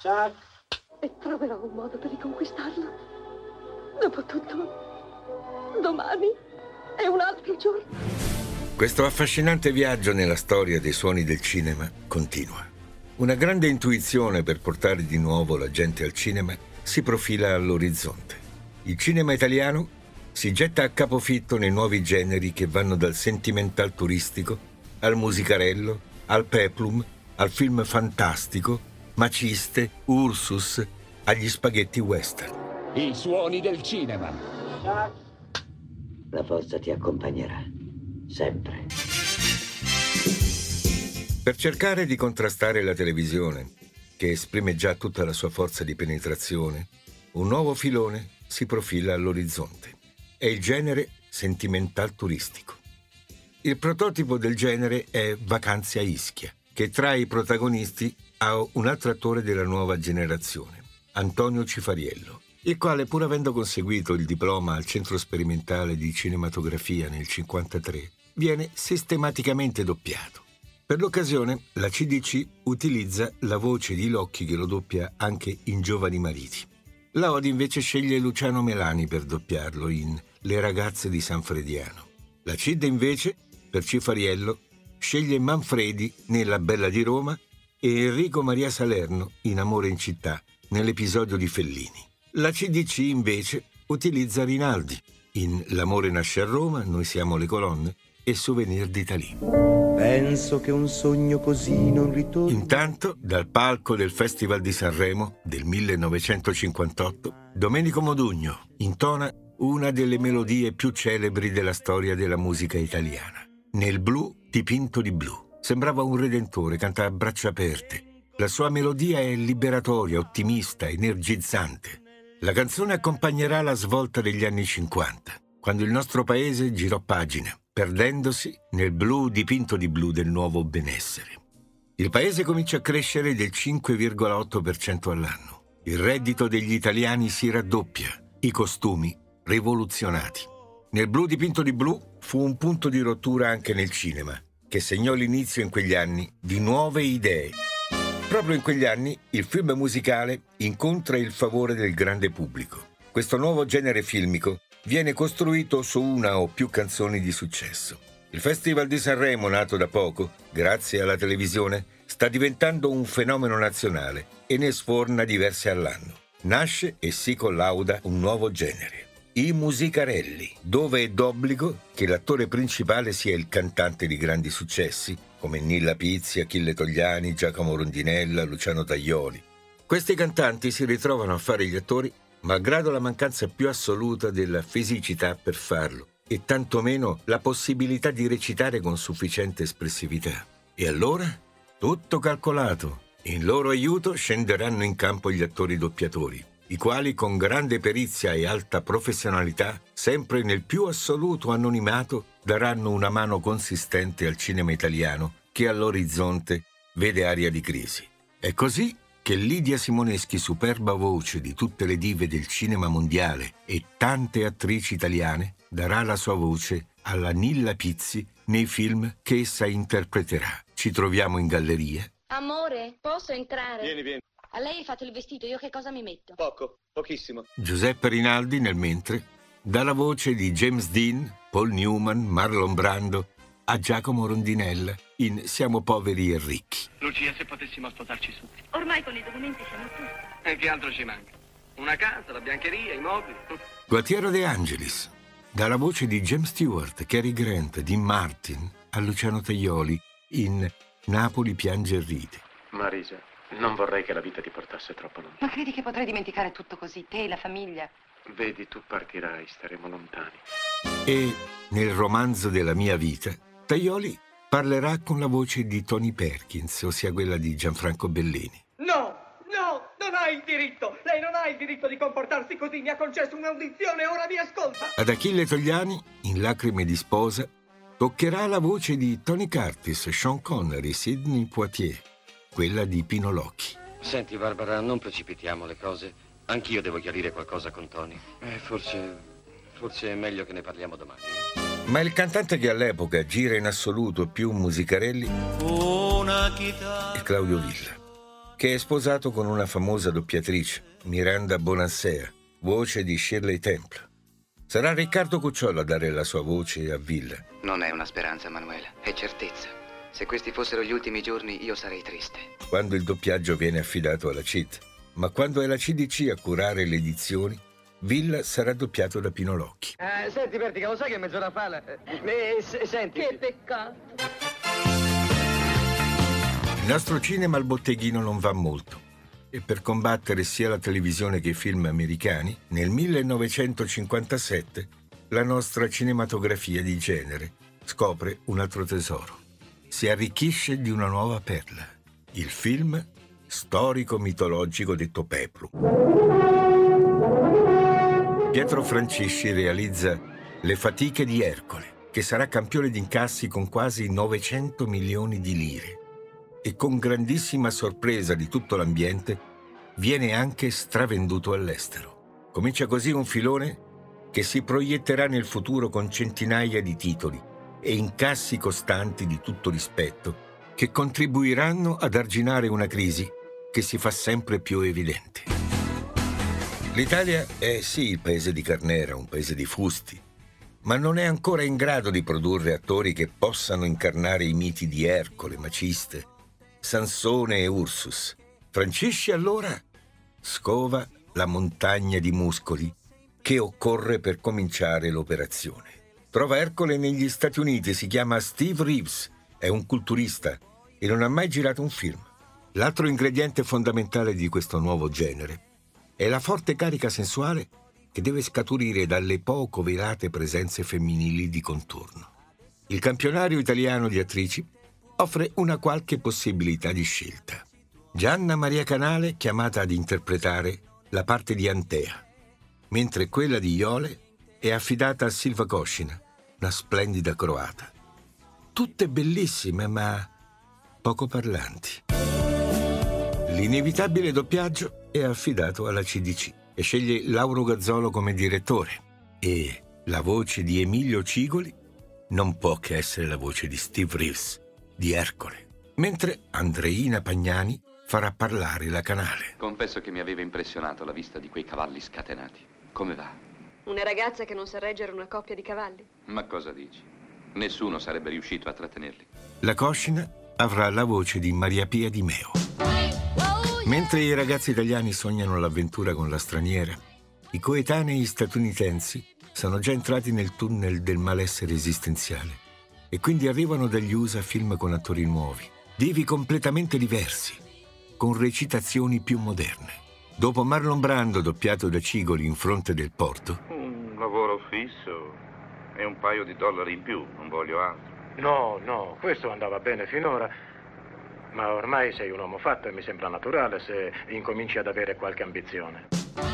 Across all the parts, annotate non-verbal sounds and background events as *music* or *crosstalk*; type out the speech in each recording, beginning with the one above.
Chuck. E troverò un modo per riconquistarlo. Dopotutto, domani è un altro giorno. Questo affascinante viaggio nella storia dei suoni del cinema continua. Una grande intuizione per portare di nuovo la gente al cinema si profila all'orizzonte. Il cinema italiano si getta a capofitto nei nuovi generi che vanno dal sentimental turistico al musicarello, al peplum, al film fantastico, maciste, Ursus, agli spaghetti western. I suoni del cinema. La forza ti accompagnerà, sempre. Per cercare di contrastare la televisione, che esprime già tutta la sua forza di penetrazione, un nuovo filone si profila all'orizzonte. È il genere sentimental turistico. Il prototipo del genere è Vacanze a Ischia, che tra i protagonisti ha un altro attore della nuova generazione, Antonio Cifariello, il quale pur avendo conseguito il diploma al Centro Sperimentale di Cinematografia nel 1953, viene sistematicamente doppiato. Per l'occasione la CDC utilizza la voce di Locchi che lo doppia anche in Giovani Mariti. La Odi invece sceglie Luciano Melani per doppiarlo in Le ragazze di San Frediano. La CID invece, per Cifariello, sceglie Manfredi nella Bella di Roma e Enrico Maria Salerno in Amore in città, nell'episodio di Fellini. La CDC invece utilizza Rinaldi in L'amore nasce a Roma, Noi siamo le colonne e Souvenir d'Italie. Penso che un sogno così non ritorni. Intanto, dal palco del Festival di Sanremo del 1958, Domenico Modugno intona una delle melodie più celebri della storia della musica italiana. Nel blu dipinto di blu. Sembrava un redentore, canta a braccia aperte. La sua melodia è liberatoria, ottimista, energizzante. La canzone accompagnerà la svolta degli anni 50, quando il nostro paese girò pagina, perdendosi nel blu dipinto di blu del nuovo benessere. Il paese comincia a crescere del 5,8% all'anno. Il reddito degli italiani si raddoppia, i costumi rivoluzionati. Nel blu dipinto di blu fu un punto di rottura anche nel cinema, che segnò l'inizio in quegli anni di nuove idee. Proprio in quegli anni il film musicale incontra il favore del grande pubblico. Questo nuovo genere filmico viene costruito su una o più canzoni di successo. Il Festival di Sanremo, nato da poco, grazie alla televisione, sta diventando un fenomeno nazionale e ne sforna diverse all'anno. Nasce e si collauda un nuovo genere. I musicarelli, dove è d'obbligo che l'attore principale sia il cantante di grandi successi, come Nilla Pizzi, Achille Togliani, Giacomo Rondinella, Luciano Taglioli. Questi cantanti si ritrovano a fare gli attori malgrado la mancanza più assoluta della fisicità per farlo e tantomeno la possibilità di recitare con sufficiente espressività. E allora? Tutto calcolato. In loro aiuto scenderanno in campo gli attori doppiatori, i quali con grande perizia e alta professionalità, sempre nel più assoluto anonimato, daranno una mano consistente al cinema italiano che all'orizzonte vede aria di crisi. È così che Lidia Simoneschi, superba voce di tutte le dive del cinema mondiale e tante attrici italiane, darà la sua voce alla Nilla Pizzi nei film che essa interpreterà. Ci troviamo in galleria. Amore, posso entrare? Vieni, vieni. A lei hai fatto il vestito, io che cosa mi metto? Poco, pochissimo. Giuseppe Rinaldi nel mentre dà la voce di James Dean, Paul Newman, Marlon Brando a Giacomo Rondinella in Siamo poveri e ricchi. Lucia, se potessimo sposarci subito. Ormai con i documenti siamo tutti. E che altro ci manca? Una casa, la biancheria, i mobili. Gualtiero De Angelis dà la voce di James Stewart, Cary Grant, Dean Martin a Luciano Taglioli in Napoli piange e ride. Marisa, non vorrei che la vita ti portasse troppo lontano. Ma credi che potrei dimenticare tutto così? Te, la famiglia? Vedi, tu partirai, staremo lontani. E nel romanzo della mia vita, Taglioli parlerà con la voce di Tony Perkins, ossia quella di Gianfranco Bellini. No, no, non ha il diritto. Lei non ha il diritto di comportarsi così. Mi ha concesso un'audizione, ora mi ascolta. Ad Achille Togliani, in Lacrime di sposa, toccherà la voce di Tony Curtis, Sean Connery, Sidney Poitier, quella di Pino Locchi. Senti, Barbara, non precipitiamo le cose. Anch'io devo chiarire qualcosa con Tony. Eh, forse. forse è meglio che ne parliamo domani. eh? Ma il cantante che all'epoca gira in assoluto più musicarelli è Claudio Villa. che è sposato con una famosa doppiatrice, Miranda Bonansea, voce di Shirley Temple. Sarà Riccardo Cucciolo a dare la sua voce a Villa. Non è una speranza, Manuela, è certezza. Se questi fossero gli ultimi giorni, io sarei triste. Quando il doppiaggio viene affidato alla CIT, ma quando è la CDC a curare le edizioni, Villa sarà doppiato da Pino Locchi. Eh, senti, Vertica, lo sai che è mezz'ora fa? la- Eh, eh, s- senti. Che peccato. Il nostro cinema al botteghino non va molto e per combattere sia la televisione che i film americani, nel 1957 la nostra cinematografia di genere scopre un altro tesoro. Si arricchisce di una nuova perla, il film storico-mitologico detto Peplu. Pietro Francisci realizza Le fatiche di Ercole, che sarà campione di incassi con quasi 900 milioni di lire e con grandissima sorpresa di tutto l'ambiente viene anche stravenduto all'estero. Comincia così un filone che si proietterà nel futuro con centinaia di titoli e incassi costanti di tutto rispetto che contribuiranno ad arginare una crisi che si fa sempre più evidente. L'Italia è sì il paese di Carnera, un paese di fusti, ma non è ancora in grado di produrre attori che possano incarnare i miti di Ercole, Maciste, Sansone e Ursus. Francisci allora scova la montagna di muscoli che occorre per cominciare l'operazione. Trova Ercole negli Stati Uniti, si chiama Steve Reeves, è un culturista e non ha mai girato un film. L'altro ingrediente fondamentale di questo nuovo genere è la forte carica sensuale che deve scaturire dalle poco velate presenze femminili di contorno. Il campionario italiano di attrici offre una qualche possibilità di scelta. Gianna Maria Canale chiamata ad interpretare la parte di Antea, mentre quella di Iole è affidata a Silva Coscina, una splendida croata. Tutte bellissime ma poco parlanti. L'inevitabile doppiaggio è affidato alla CDC e sceglie Lauro Gazzolo come direttore e la voce di Emilio Cigoli non può che essere la voce di Steve Reeves, di Ercole, mentre Andreina Pagnani farà parlare la canale. Confesso che mi aveva impressionato la vista di quei cavalli scatenati. Come va? Una ragazza che non sa reggere una coppia di cavalli. Ma cosa dici? Nessuno sarebbe riuscito a trattenerli. La Coscina avrà la voce di Maria Pia Di Meo. Mentre i ragazzi italiani sognano l'avventura con la straniera, i coetanei statunitensi sono già entrati nel tunnel del malessere esistenziale e quindi arrivano dagli USA film con attori nuovi, divi completamente diversi, con recitazioni più moderne. Dopo Marlon Brando doppiato da Cigoli in fronte del porto, Fisso e un paio di dollari in più, non voglio altro. No, no, questo andava bene finora, ma ormai sei un uomo fatto e mi sembra naturale se incominci ad avere qualche ambizione.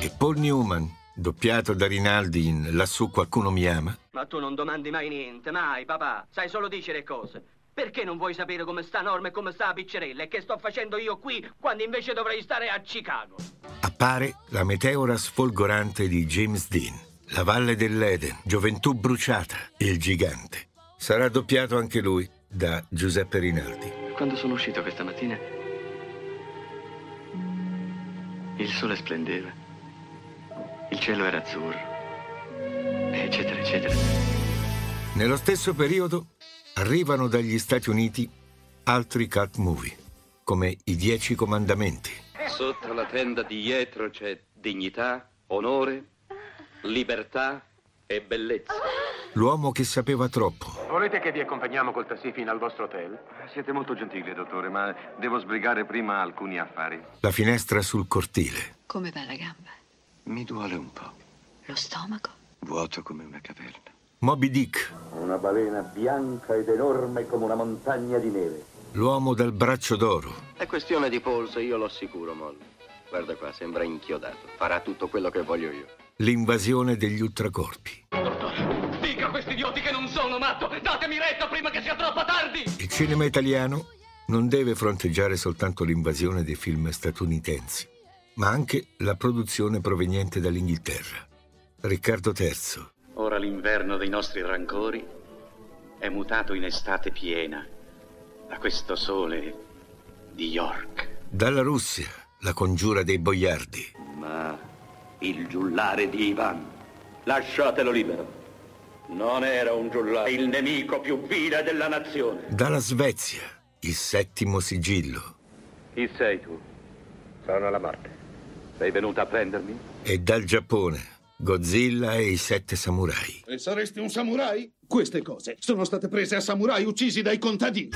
e Paul Newman, doppiato da Rinaldi in Lassù qualcuno mi ama, Ma tu non domandi mai niente, mai, papà. Sai solo dice le cose. Perché non vuoi sapere come sta Norma e come sta la Piccerella e che sto facendo io qui quando invece dovrei stare a Chicago? appare la meteora sfolgorante di James Dean, La Valle dell'Eden, Gioventù bruciata, Il gigante. Sarà doppiato anche lui da Giuseppe Rinaldi. Quando sono uscito questa mattina, il sole splendeva, il cielo era azzurro, eccetera, eccetera. Nello stesso periodo arrivano dagli Stati Uniti altri cult movie, come I Dieci Comandamenti, Sotto la tenda di Jetro c'è dignità, onore, libertà e bellezza. L'uomo che sapeva troppo, Volete che vi accompagniamo col tassì fino al vostro hotel? Siete molto gentili, dottore, ma devo sbrigare prima alcuni affari. La finestra sul cortile, Come va la gamba? Mi duole un po'. Lo stomaco? Vuoto come una caverna. Moby Dick, Una balena bianca ed enorme come una montagna di neve. l'uomo dal braccio d'oro, È questione di polso, io lo assicuro, Molly. Guarda qua, sembra inchiodato. Farà tutto quello che voglio io. L'invasione degli ultracorpi. Dica a questi idioti che non sono matto! Datemi retta prima che sia troppo tardi! Il cinema italiano non deve fronteggiare soltanto l'invasione dei film statunitensi, ma anche la produzione proveniente dall'Inghilterra. Riccardo III, Ora l'inverno dei nostri rancori è mutato in estate piena da questo sole di York. Dalla Russia, la congiura dei boiardi. Ma il giullare di Ivan, lasciatelo libero. Non era un giullare, il nemico più vile della nazione. Dalla Svezia, il settimo sigillo. Chi sei tu? Sono la morte. Sei venuta a prendermi? E dal Giappone, Godzilla e i sette samurai. E saresti un samurai? Queste cose sono state prese a samurai uccisi dai contadini.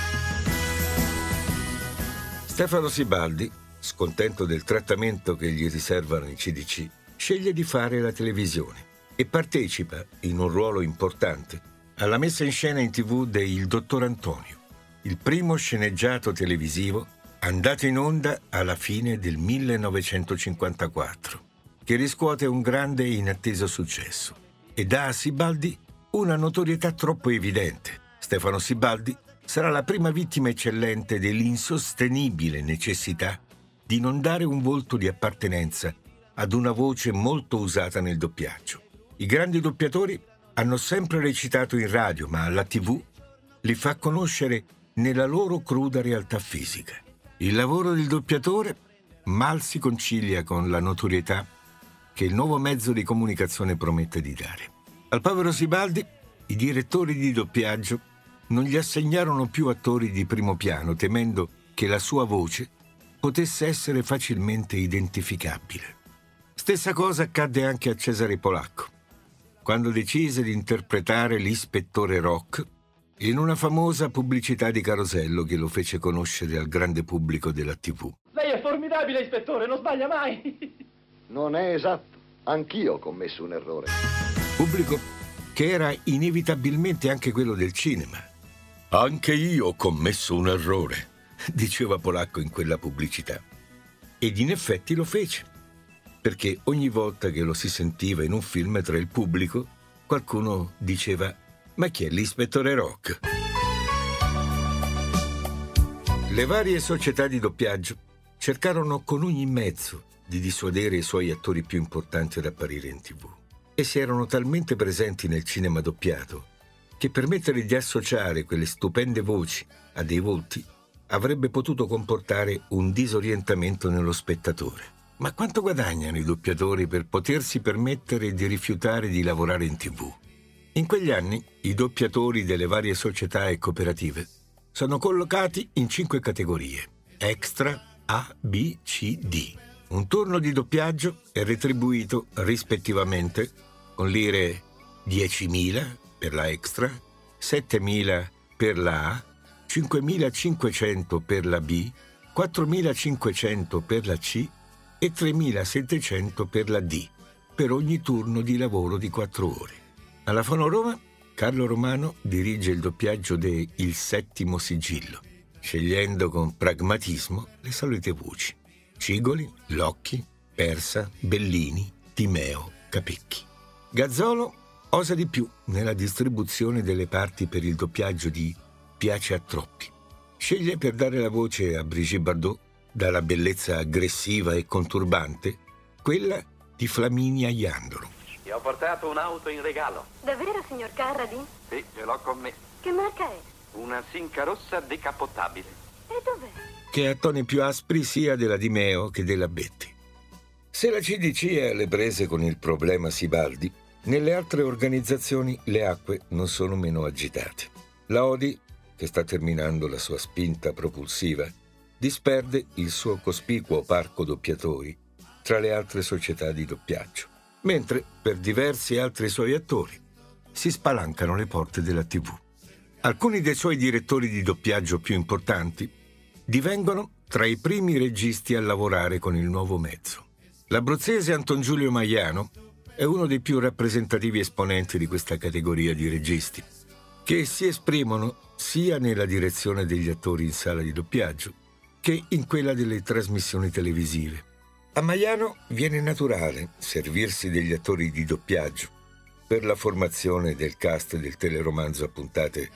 Stefano Sibaldi, scontento del trattamento che gli riservano i CDC, sceglie di fare la televisione e partecipa, in un ruolo importante, alla messa in scena in tv de Il Dottor Antonio, il primo sceneggiato televisivo andato in onda alla fine del 1954, che riscuote un grande e inatteso successo e dà a Sibaldi una notorietà troppo evidente. Stefano Sibaldi sarà la prima vittima eccellente dell'insostenibile necessità di non dare un volto di appartenenza ad una voce molto usata nel doppiaggio. I grandi doppiatori hanno sempre recitato in radio, ma la TV li fa conoscere nella loro cruda realtà fisica. Il lavoro del doppiatore mal si concilia con la notorietà che il nuovo mezzo di comunicazione promette di dare. Al povero Sibaldi, i direttori di doppiaggio non gli assegnarono più attori di primo piano, temendo che la sua voce potesse essere facilmente identificabile. Stessa cosa accadde anche a Cesare Polacco, quando decise di interpretare l'ispettore Rock in una famosa pubblicità di Carosello che lo fece conoscere al grande pubblico della TV. Lei è formidabile, ispettore, non sbaglia mai. *laughs* Non è esatto. Anch'io ho commesso un errore. Pubblico che era inevitabilmente anche quello del cinema. Anche io ho commesso un errore, *laughs* diceva Polacco in quella pubblicità. Ed in effetti lo fece, perché ogni volta che lo si sentiva in un film tra il pubblico, qualcuno diceva ma chi è l'ispettore Rock? Le varie società di doppiaggio cercarono con ogni mezzo di dissuadere i suoi attori più importanti ad apparire in tv. Essi erano talmente presenti nel cinema doppiato che permettere di associare quelle stupende voci a dei volti avrebbe potuto comportare un disorientamento nello spettatore. Ma quanto guadagnano i doppiatori per potersi permettere di rifiutare di lavorare in tv? In quegli anni i doppiatori delle varie società e cooperative sono collocati in cinque categorie: extra, A, B, C, D. Un turno di doppiaggio è retribuito rispettivamente con lire 10.000 per la extra, 7.000 per la A, 5.500 per la B, 4.500 per la C e 3.700 per la D, per ogni turno di lavoro di 4 ore. Alla Fono Roma, Carlo Romano dirige il doppiaggio de Il Settimo Sigillo, scegliendo con pragmatismo le solite voci. Cigoli, Locchi, Persa, Bellini, Timeo, Capecchi. Gazzolo osa di più nella distribuzione delle parti per il doppiaggio di Piace a troppi. Sceglie per dare la voce a Brigitte Bardot, dalla bellezza aggressiva e conturbante, quella di Flaminia Iandolo. Ti ho portato un'auto in regalo. Davvero, signor Carradine? Sì, ce l'ho con me. Che marca è? Una Sinca rossa decapottabile. E dov'è? Che ha toni più aspri sia della Di Meo che della Betti. Se la CDC è alle prese con il problema Sibaldi, nelle altre organizzazioni le acque non sono meno agitate. La Odi, che sta terminando la sua spinta propulsiva, disperde il suo cospicuo parco doppiatori tra le altre società di doppiaggio mentre per diversi altri suoi attori si spalancano le porte della TV. Alcuni dei suoi direttori di doppiaggio più importanti divengono tra i primi registi a lavorare con il nuovo mezzo. L'abruzzese Anton Giulio Maiano è uno dei più rappresentativi esponenti di questa categoria di registi, che si esprimono sia nella direzione degli attori in sala di doppiaggio che in quella delle trasmissioni televisive. A Maiano viene naturale servirsi degli attori di doppiaggio per la formazione del cast del teleromanzo a puntate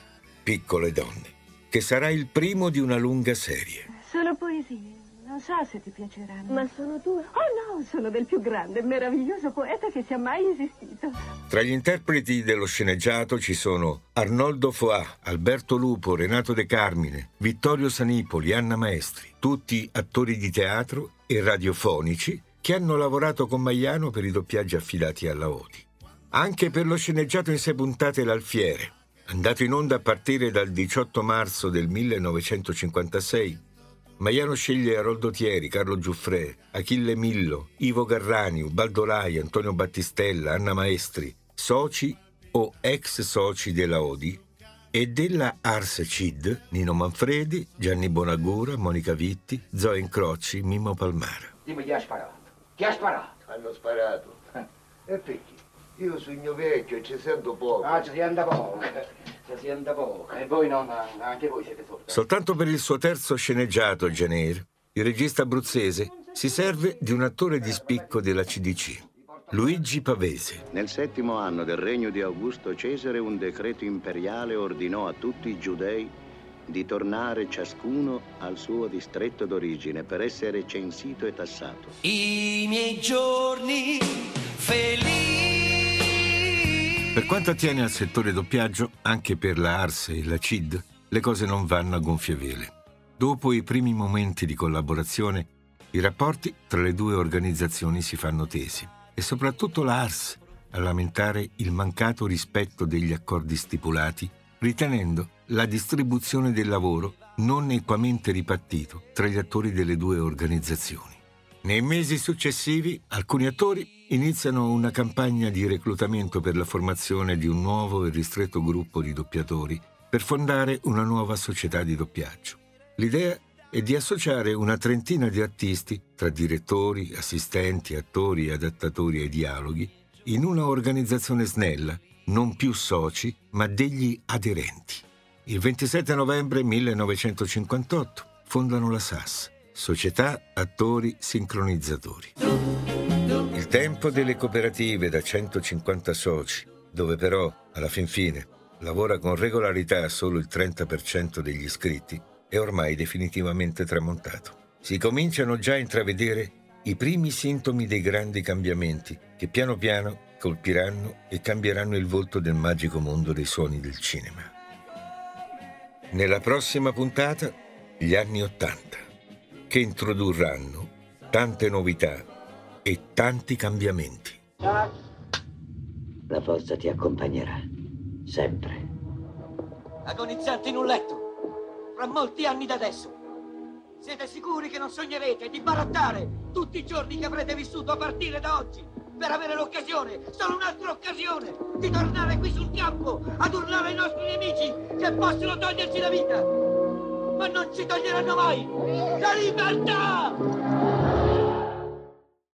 Piccole donne, che sarà il primo di una lunga serie. Solo poesie. Non so se ti piaceranno. Ma sono tue? Oh no, sono del più grande, meraviglioso poeta che sia mai esistito. Tra gli interpreti dello sceneggiato ci sono Arnoldo Foà, Alberto Lupo, Renato De Carmine, Vittorio Sanipoli, Anna Maestri, tutti attori di teatro e radiofonici che hanno lavorato con Maiano per i doppiaggi affidati alla Odi. Anche per lo sceneggiato in sei puntate L'Alfiere, andato in onda a partire dal 18 marzo del 1956, Maiano sceglie Aroldo Thieri, Carlo Giuffre, Achille Millo, Ivo Garrani, Baldo Rai, Antonio Battistella, Anna Maestri, soci o ex soci della Odi e della Ars Cid, Nino Manfredi, Gianni Bonagura, Monica Vitti, Zoe Incrocci, Mimmo Palmara. Dimmi chi ha sparato. Chi ha sparato? Hanno sparato. E perché? Io sogno vecchio e ci sento poco. Ah, ci si anda poco. Ci si anda poco. E voi non, anche voi siete sordi. Soltanto per il suo terzo sceneggiato, Janeir, il regista abruzzese si serve di un attore di spicco della CDC, Luigi Pavese. Nel settimo anno del regno di Augusto Cesare un decreto imperiale ordinò a tutti i giudei di tornare ciascuno al suo distretto d'origine per essere censito e tassato. I miei giorni felici. Per quanto attiene al settore doppiaggio, anche per la Ars e la CID, le cose non vanno a gonfie vele. Dopo i primi momenti di collaborazione, i rapporti tra le due organizzazioni si fanno tesi e soprattutto la Ars a lamentare il mancato rispetto degli accordi stipulati, ritenendo la distribuzione del lavoro non equamente ripartito tra gli attori delle due organizzazioni. Nei mesi successivi alcuni attori iniziano una campagna di reclutamento per la formazione di un nuovo e ristretto gruppo di doppiatori per fondare una nuova società di doppiaggio. L'idea è di associare una trentina di artisti, tra direttori, assistenti, attori, adattatori e dialoghi, in una organizzazione snella, non più soci, ma degli aderenti. Il 27 novembre 1958 fondano la SAS, Società Attori Sincronizzatori. Tempo delle cooperative da 150 soci, dove però, alla fin fine, lavora con regolarità solo il 30% degli iscritti, è ormai definitivamente tramontato. Si cominciano già a intravedere i primi sintomi dei grandi cambiamenti che piano piano colpiranno e cambieranno il volto del magico mondo dei suoni del cinema. Nella prossima puntata, gli anni Ottanta, che introdurranno tante novità e tanti cambiamenti. La forza ti accompagnerà, sempre. Agonizzante in un letto, fra molti anni da adesso. Siete sicuri che non sognerete di barattare tutti i giorni che avrete vissuto a partire da oggi per avere l'occasione, solo un'altra occasione, di tornare qui sul campo ad urlare ai nostri nemici che possono toglierci la vita, ma non ci toglieranno mai la libertà!